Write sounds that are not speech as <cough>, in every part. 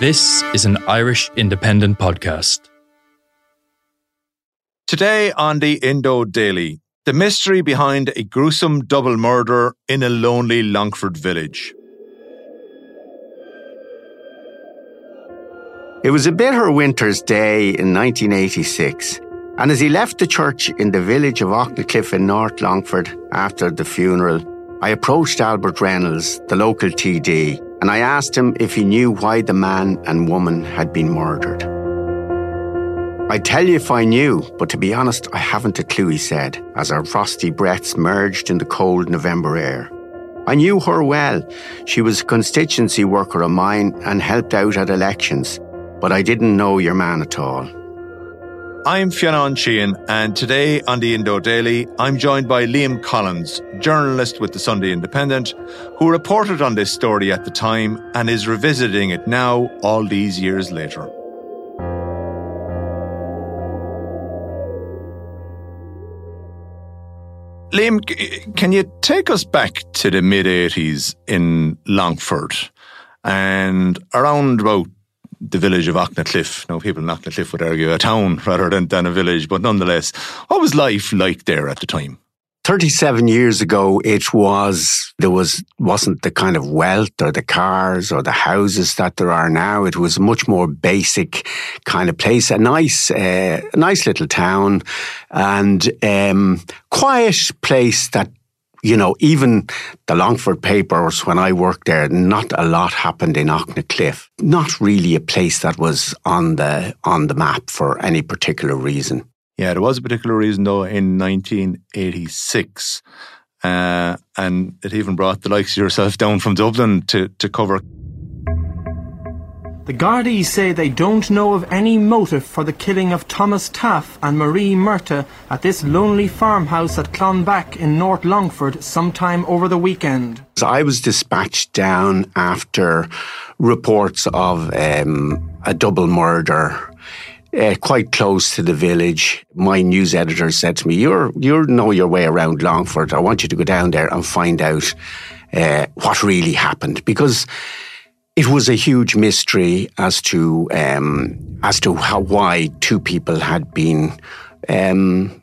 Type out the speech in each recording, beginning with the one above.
This is an Irish independent podcast. Today on the Indo Daily, the mystery behind a gruesome double murder in a lonely Longford village. It was a bitter winter's day in 1986, and as he left the church in the village of Aughnacliffe in North Longford after the funeral, I approached Albert Reynolds, the local TD, and I asked him if he knew why the man and woman had been murdered. I'd tell you if I knew, but to be honest, I haven't a clue, he said, as our frosty breaths merged in the cold November air. I knew her well. She was a constituency worker of mine and helped out at elections, but I didn't know your man at all. I'm Fionn Sheahan, and today on the Indo Daily, I'm joined by Liam Collins, journalist with the Sunday Independent, who reported on this story at the time and is revisiting it now, all these years later. Liam, can you take us back to the mid 80s in Longford and around about the village of Aughnacliffe. Now, people in Aughnacliffe would argue a town rather than, than a village, but nonetheless, what was life like there at the time? 37 years ago, it was, there was, wasn't the kind of wealth or the cars or the houses that there are now. It was a much more basic kind of place, a nice, uh, nice little town and, um, quiet place that you know, even the Longford papers, when I worked there, not a lot happened in Aughnacliffe. Not really a place that was on the on the map for any particular reason. Yeah, there was a particular reason though in 1986. Uh, and it even brought the likes of yourself down from Dublin to, to cover the Gardaí say they don't know of any motive for the killing of Thomas Taff and Marie Murtagh at this lonely farmhouse at Clonback in North Longford sometime over the weekend. I was dispatched down after reports of um, a double murder uh, quite close to the village. My news editor said to me, "You're you know your way around Longford. I want you to go down there and find out uh, what really happened because." It was a huge mystery as to um, as to how why two people had been um,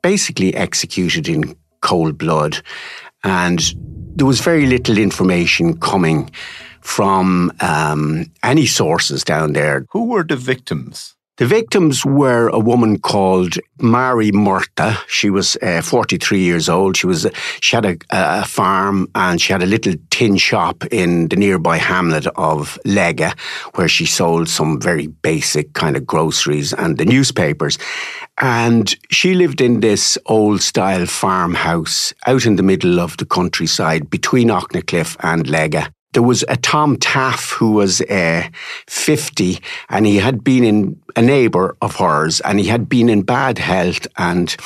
basically executed in cold blood, and there was very little information coming from um, any sources down there. Who were the victims? The victims were a woman called Marie Murtagh. She was uh, 43 years old. She was she had a, a, farm and she had a little tin shop in the nearby hamlet of Legga, where she sold some very basic kind of groceries and the newspapers. And she lived in this old style farmhouse out in the middle of the countryside between Aughnacliffe and Legga there was a Tom Taff who was uh, 50 and he had been in a neighbour of hers and he had been in bad health and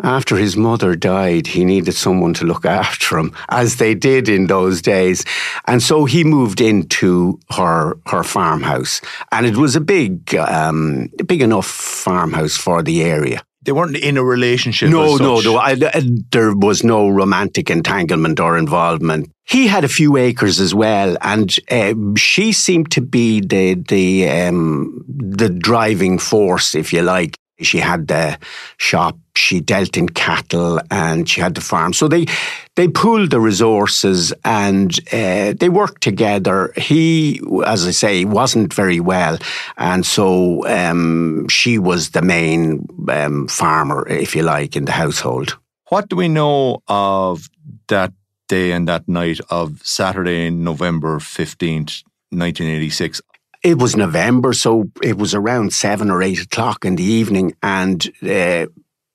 after his mother died, he needed someone to look <laughs> after him, as they did in those days. And so he moved into her her farmhouse, and it was a big, um, big enough farmhouse for the area they weren't in a relationship. No, no, no. I, I, there was no romantic entanglement or involvement. He had a few acres as well, and uh, she seemed to be the the um, the driving force, if you like. She had the shop, she dealt in cattle, and she had the farm. So they they pooled the resources and uh, they worked together. He, as I say, wasn't very well, and so um, she was the main um, farmer, if you like, in the household. What do we know of that day and that night of Saturday, November 15th, 1986? It was November, so it was around seven or eight o'clock in the evening, and uh,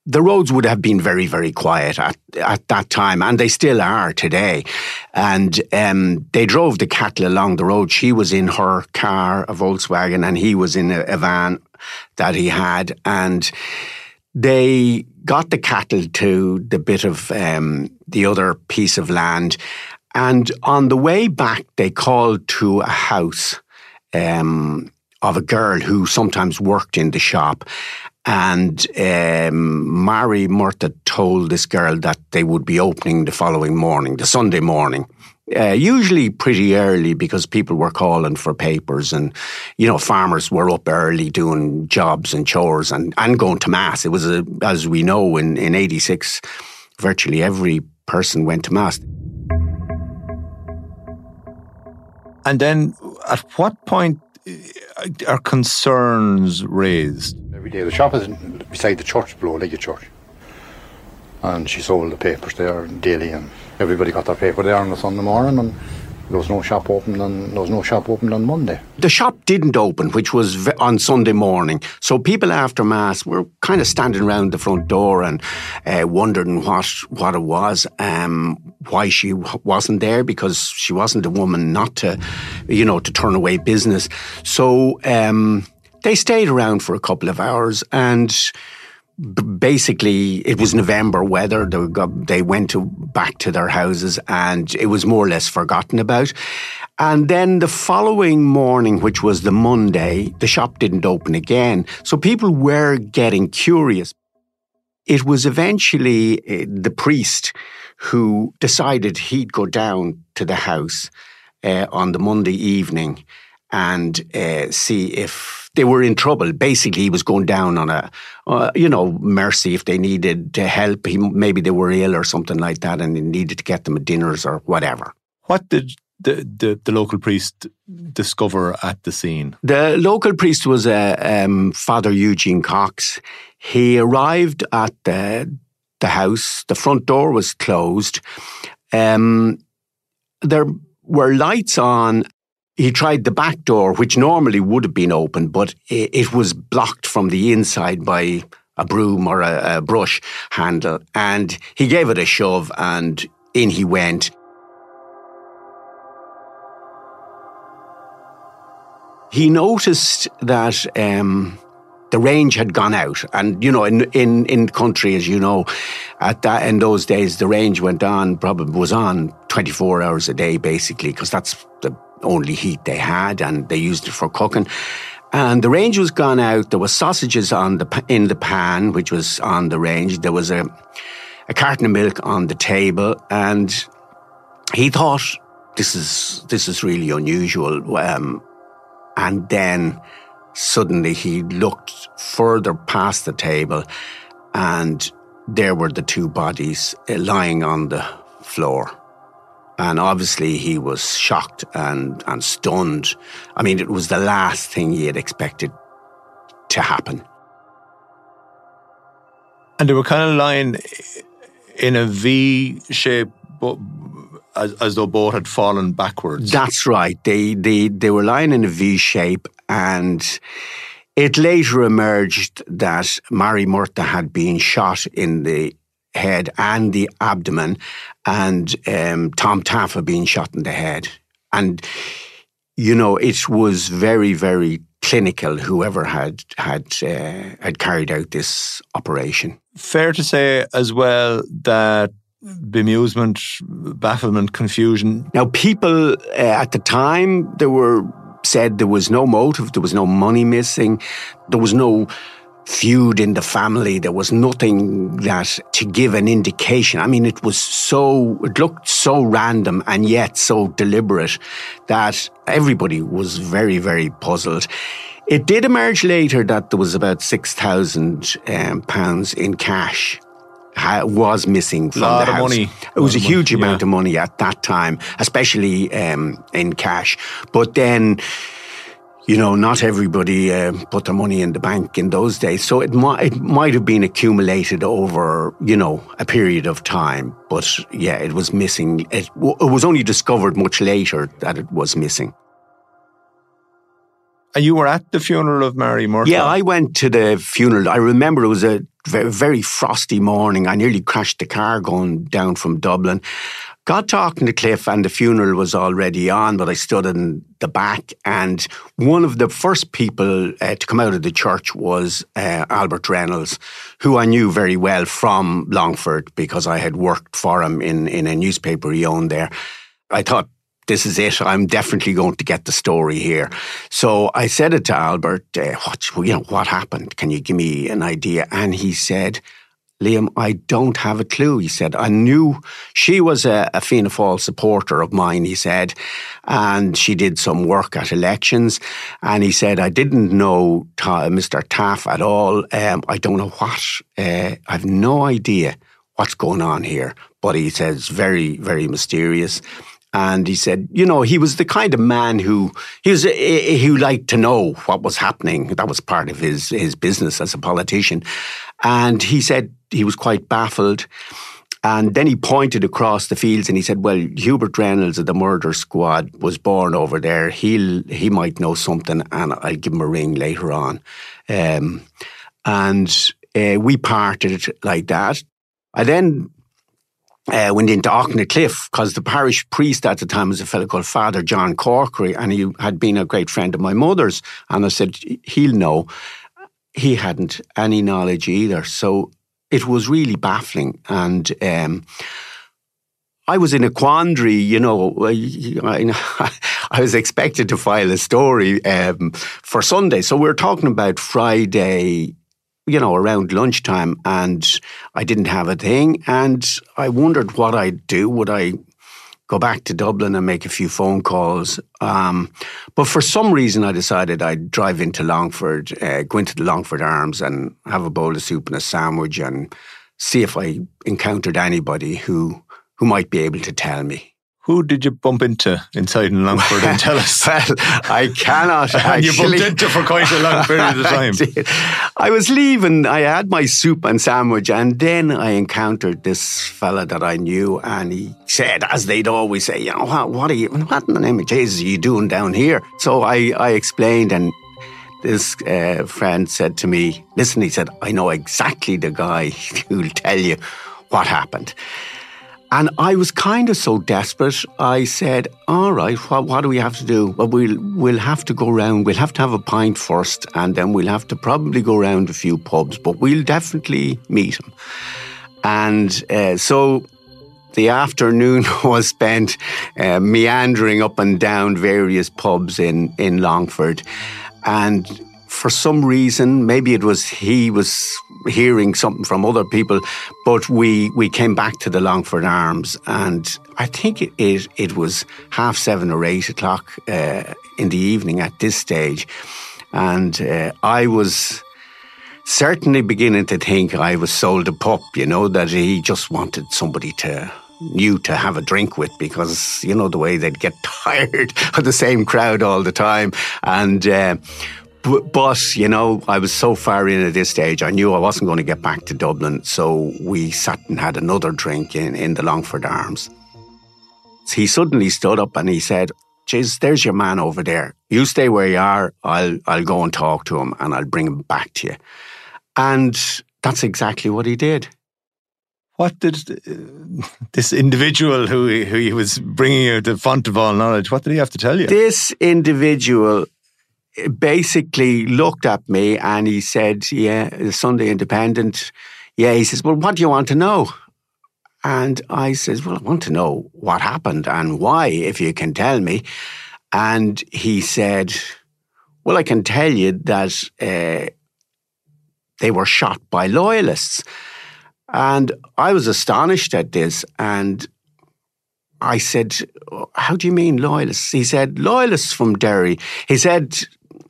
the roads would have been very, very quiet at, at that time, and they still are today. And um, they drove the cattle along the road. She was in her car, a Volkswagen, and he was in a, a van that he had. And they got the cattle to the bit of um, the other piece of land. And on the way back, they called to a house um, of a girl who sometimes worked in the shop. And um, Mary Murtagh told this girl that they would be opening the following morning, the Sunday morning. Uh, usually pretty early because people were calling for papers and, you know, farmers were up early doing jobs and chores and, and going to Mass. It was, a, as we know, in, in 86, virtually every person went to Mass. And then at what point uh, are concerns raised? Every day the shop is beside the church, below Legga Church. And she sold the papers there daily and everybody got their paper there on the Sunday morning and there was no shop open on there was no shop open on Monday. The shop didn't open, which was on Sunday morning. So people after mass were kind of standing around the front door and uh, wondering what what it was, um, why she wasn't there because she wasn't a woman not to, you know, to turn away business. So um, they stayed around for a couple of hours and basically it was November weather. They, got, they went to, back to their houses and it was more or less forgotten about. And then the following morning, which was the Monday, the shop didn't open again. So people were getting curious. It was eventually uh, the priest who decided he'd go down to the house uh, on the Monday evening and uh, see if they were in trouble. Basically, he was going down on a, uh, you know, mercy if they needed to help. He, maybe they were ill or something like that, and he needed to get them a dinners or whatever. What did the, the, the local priest discover at the scene? The local priest was uh, um, Father Eugene Cox. He arrived at the the house. The front door was closed. Um, there were lights on he tried the back door, which normally would have been open, but it, it was blocked from the inside by a broom or a, a brush handle. And he gave it a shove and in he went. He noticed that um, the range had gone out, and you know, in in in country, as you know, at that in those days, the range went on probably was on twenty four hours a day, basically, because that's the only heat they had, and they used it for cooking. And the range was gone out. There was sausages on the in the pan, which was on the range. There was a a carton of milk on the table, and he thought this is this is really unusual. Um, and then suddenly he looked further past the table, and there were the two bodies uh, lying on the floor. And obviously, he was shocked and, and stunned. I mean, it was the last thing he had expected to happen. And they were kind of lying in a V shape, but as, as though both had fallen backwards. That's right. They, they, they were lying in a V shape, and it later emerged that Mary Murtagh had been shot in the head and the abdomen, and um, Tom Taffa being shot in the head. And, you know, it was very, very clinical, whoever had, had, uh, had carried out this operation. Fair to say as well that bemusement, bafflement, confusion. Now, people uh, at the time, there were said there was no motive, there was no money missing, there was no feud in the family. There was nothing that to give an indication. I mean, it was so, it looked so random and yet so deliberate that everybody was very, very puzzled. It did emerge later that there was about six thousand um, pounds in cash was missing from Lot the of house. money. It was Lot a huge money, amount yeah. of money at that time, especially um, in cash. But then you know, not everybody uh, put their money in the bank in those days. So it might it might have been accumulated over you know a period of time. But yeah, it was missing. It, w- it was only discovered much later that it was missing. And you were at the funeral of Mary Murtagh. Yeah, I went to the funeral. I remember it was a very, very frosty morning. I nearly crashed the car going down from Dublin. Got talking to Cliff, and the funeral was already on, but I stood in the back. And one of the first people uh, to come out of the church was uh, Albert Reynolds, who I knew very well from Longford because I had worked for him in, in a newspaper he owned there. I thought, this is it. I'm definitely going to get the story here. So I said it to Albert, uh, what, you know, what happened? Can you give me an idea? And he said, Liam, I don't have a clue. He said, I knew she was a, a Fianna Fáil supporter of mine, he said, and she did some work at elections. And he said, I didn't know Ta- Mr. Taff at all. Um, I don't know what. Uh, I've no idea what's going on here. But he says, very, very mysterious. And he said, you know, he was the kind of man who he was who liked to know what was happening. That was part of his his business as a politician. And he said he was quite baffled. And then he pointed across the fields and he said, "Well, Hubert Reynolds of the murder squad was born over there. He'll he might know something, and I'll give him a ring later on." Um, and uh, we parted like that. I then uh, went into Aughnacliffe because the parish priest at the time was a fellow called Father John Corkery, and he had been a great friend of my mother's. And I said, he'll know. He hadn't any knowledge either. So it was really baffling. And um, I was in a quandary, you know. I, <laughs> I was expected to file a story um, for Sunday. So we're talking about Friday you know, around lunchtime, and I didn't have a thing. And I wondered what I'd do. Would I go back to Dublin and make a few phone calls? Um, but for some reason, I decided I'd drive into Longford, uh, go into the Longford Arms, and have a bowl of soup and a sandwich, and see if I encountered anybody who who might be able to tell me. Who did you bump into inside in Longford and tell us? <laughs> well, I cannot <laughs> and you bumped into for quite a long period of <laughs> time. I. I was leaving. I had my soup and sandwich, and then I encountered this fella that I knew, and he said, as they'd always say, you know, what, what are you, what in the name of Jesus are you doing down here? So I, I explained, and this uh, friend said to me, listen, he said, I know exactly the guy who'll tell you what happened. And I was kind of so desperate. I said, "All right, what, what do we have to do? Well, we'll we'll have to go round. We'll have to have a pint first, and then we'll have to probably go round a few pubs. But we'll definitely meet him." And uh, so the afternoon <laughs> was spent uh, meandering up and down various pubs in in Longford, and for some reason, maybe it was he was hearing something from other people, but we we came back to the Longford Arms, and I think it it, it was half seven or eight o'clock uh, in the evening at this stage, and uh, I was certainly beginning to think I was sold a pup. You know that he just wanted somebody to new to have a drink with because you know the way they'd get <laughs> tired of the same crowd all the time and. Uh, but, but, you know, I was so far in at this stage, I knew I wasn't going to get back to Dublin. So we sat and had another drink in, in the Longford Arms. He suddenly stood up and he said, Jeez, there's your man over there. You stay where you are. I'll, I'll go and talk to him and I'll bring him back to you. And that's exactly what he did. What did uh, <laughs> this individual who who he was bringing you the font of all knowledge? What did he have to tell you? This individual basically looked at me and he said, Yeah, the Sunday Independent. Yeah, he says, Well, what do you want to know? And I says, Well, I want to know what happened and why, if you can tell me. And he said, Well, I can tell you that uh, they were shot by loyalists. And I was astonished at this. And I said, How do you mean loyalists? He said, Loyalists from Derry. He said,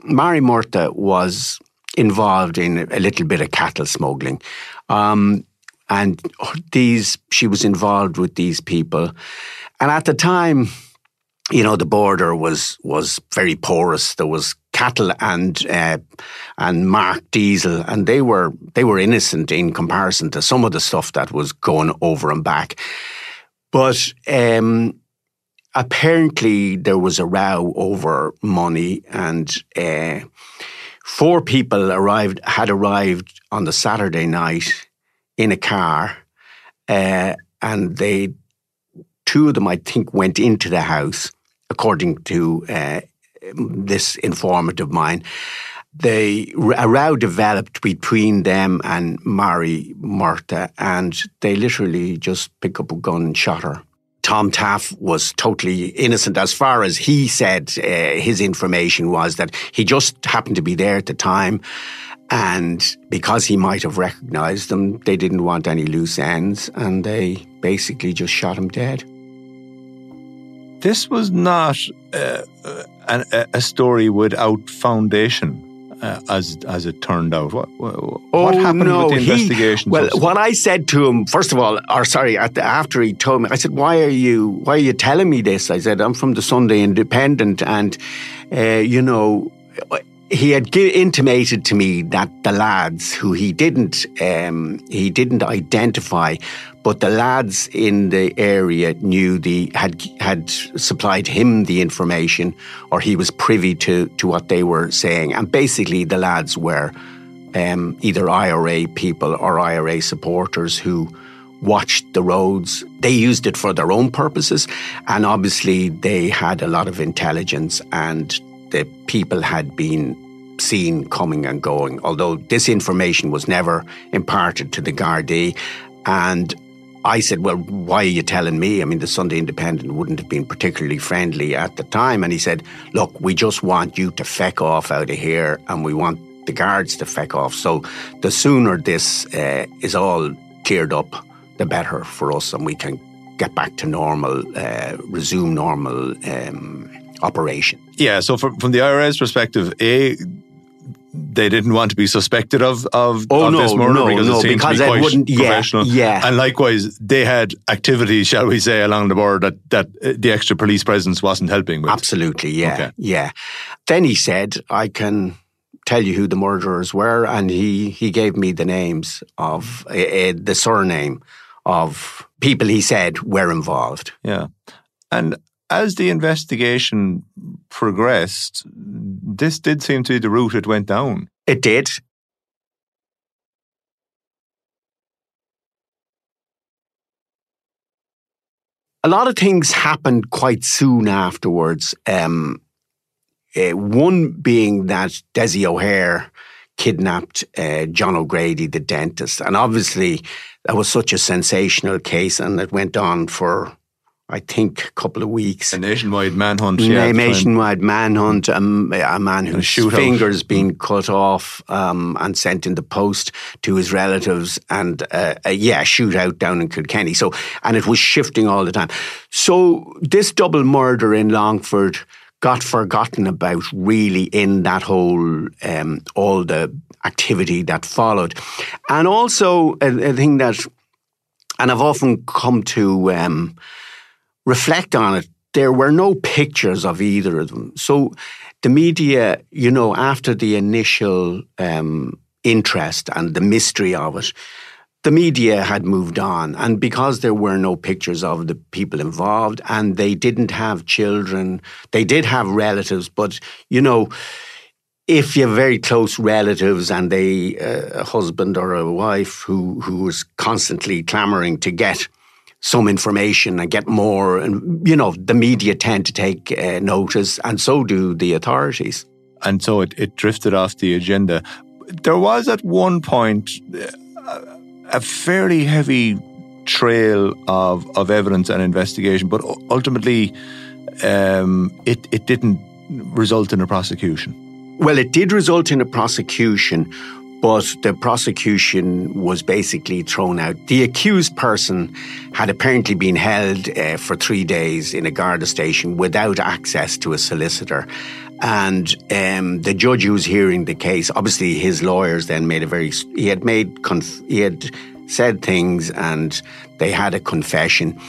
Mary Murtagh was involved in a little bit of cattle smuggling. Um, and these, she was involved with these people. And at the time, you know, the border was was very porous. There was cattle and uh, and marked diesel, and they were they were innocent in comparison to some of the stuff that was going over and back. But um, apparently, there was a row over money, and uh, four people arrived had arrived on the Saturday night in a car, uh, and they two of them, I think, went into the house, according to uh, this informant of mine. They, a row developed between them and Mary Murtagh, and they literally just picked up a gun and shot her. Tom Taff was totally innocent as far as he said uh, his information was that he just happened to be there at the time and because he might have recognized them, they didn't want any loose ends and they basically just shot him dead. This was not uh, a, a, story without foundation. Uh, as as it turned out, what what, oh, happened no, with the he, investigation? Well, what I said to him, first of all, or sorry, the, after he told me, I said, "Why are you why are you telling me this?" I said, "I'm from the Sunday Independent, and uh, you know." he had intimated to me that the lads who he didn't um, he didn't identify, but the lads in the area knew the had had supplied him the information, or he was privy to to what they were saying, and basically the lads were um, either IRA people or IRA supporters who watched the roads. They used it for their own purposes, and obviously they had a lot of intelligence and the people had been seen coming and going, although this information was never imparted to the Gardaí. And I said, Well, why are you telling me? I mean, the Sunday Independent wouldn't have been particularly friendly at the time. And he said, Look, we just want you to feck off out of here and we want the guards to feck off. So the sooner this uh, is all cleared up, the better for us and we can get back to normal, uh, resume normal um, operation. Yeah, so from, from the IRA's perspective, A, they didn't want to be suspected of of, oh, of no, this murder no, because no, it seemed because to be quite yeah, professional. Yeah, and likewise, they had activities, shall we say, along the border that that uh, the extra police presence wasn't helping with. Absolutely, yeah, okay. yeah. Then he said, "I can." Tell you who the murderers were, and he he gave me the names of uh, uh, the surname of people he said were involved. Yeah, and as the investigation progressed, this did seem to be the route it went down. It did. A lot of things happened quite soon afterwards. Um, uh, one being that Dessie O'Hare kidnapped uh, John O'Grady, the dentist. And obviously, that was such a sensational case, and it went on for I think, a couple of weeks. A nationwide manhunt. Yeah, a nationwide manhunt. Um, a man whose fingers been cut off um, and sent in the post to his relatives, and uh, a, yeah, shootout down in Kilkenny. So, and it was shifting all the time. So this double murder in Longford got forgotten about really in that whole um, all the activity that followed, and also a, a thing that, and I've often come to um, reflect on it, there were no pictures of either of them. So the media, you know, after the initial um, interest and the mystery of it, the media had moved on. And because there were no pictures of the people involved and they didn't have children, they did have relatives, but, you know, if you have very close relatives and they, uh, a husband or a wife who, who was constantly clamoring to get some information and get more. And, you know, the media tend to take uh, notice, and so do the authorities. And so it, it drifted off the agenda. There was at one point uh, a fairly heavy trail of, of evidence and investigation, but ultimately um, it, it didn't result in a prosecution. Well, it did result in a prosecution, but the prosecution was basically thrown out. The accused person had apparently been held uh, for three days in a Garda station without access to a solicitor. And um, the judge who was hearing the case, obviously his lawyers then made a very, he had made, conf- he had said things and they had a confession.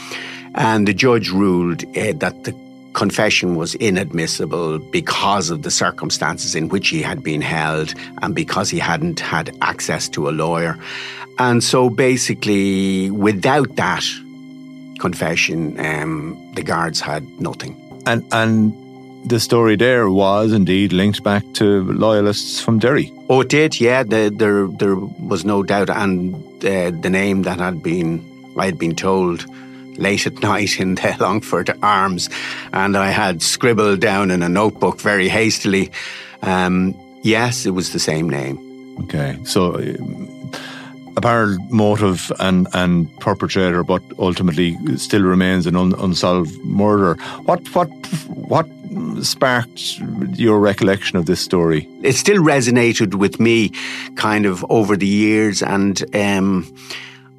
And the judge ruled uh, that the confession was inadmissible because of the circumstances in which he had been held and because he hadn't had access to a lawyer. And so basically, without that confession, um, the guards had nothing. And, and the story there was indeed linked back to loyalists from Derry. Oh, it did, yeah. The, there, there was no doubt. And uh, the name that had been, I had been told late at night in the <laughs> Longford Arms, and I had scribbled down in a notebook very hastily. Um, yes, it was the same name. Okay, so um, apparent motive and, and perpetrator, but ultimately still remains an un, unsolved murder. What what what sparked your recollection of this story? It still resonated with me, kind of over the years, and um,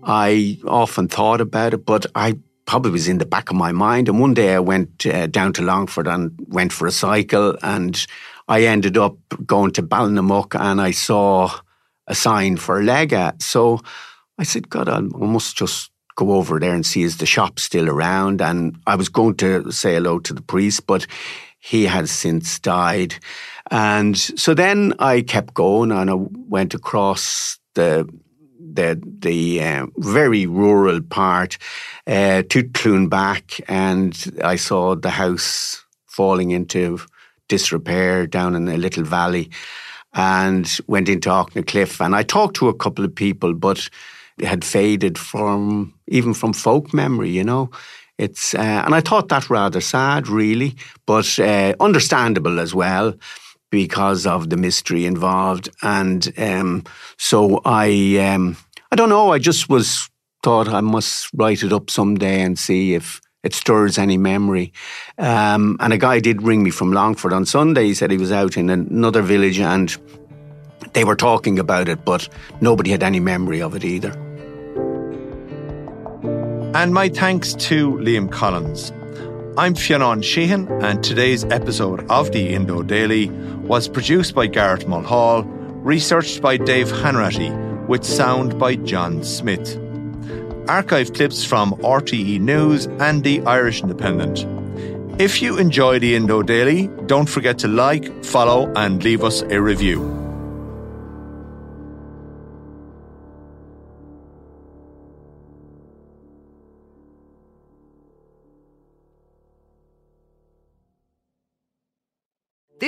I often thought about it, but I probably was in the back of my mind. And one day I went uh, down to Longford and went for a cycle, and I ended up going to Ballinamuck and I saw a sign for Legga. So I said, God, I must just go over there and see is the shop still around. And I was going to say hello to the priest, but he has since died. And so then I kept going and I went across the the the uh, very rural part uh, to Cluneback, and I saw the house falling into disrepair down in a little valley, and went into Aughnacliffe, and I talked to a couple of people, but it had faded from even from folk memory, you know. It's uh, and I thought that rather sad, really, but uh, understandable as well because of the mystery involved. And um, so I, um, I don't know. I just was thought I must write it up someday and see if it stirs any memory. Um, and a guy did ring me from Longford on Sunday. He said he was out in another village and they were talking about it, but nobody had any memory of it either. And my thanks to Liam Collins. I'm Fionn Sheahan, and today's episode of the Indo Daily was produced by Garrett Mulhall, researched by Dave Hanratty, with sound by John Smith. Archive clips from RTE News and the Irish Independent. If you enjoy the Indo Daily, don't forget to like, follow, and leave us a review.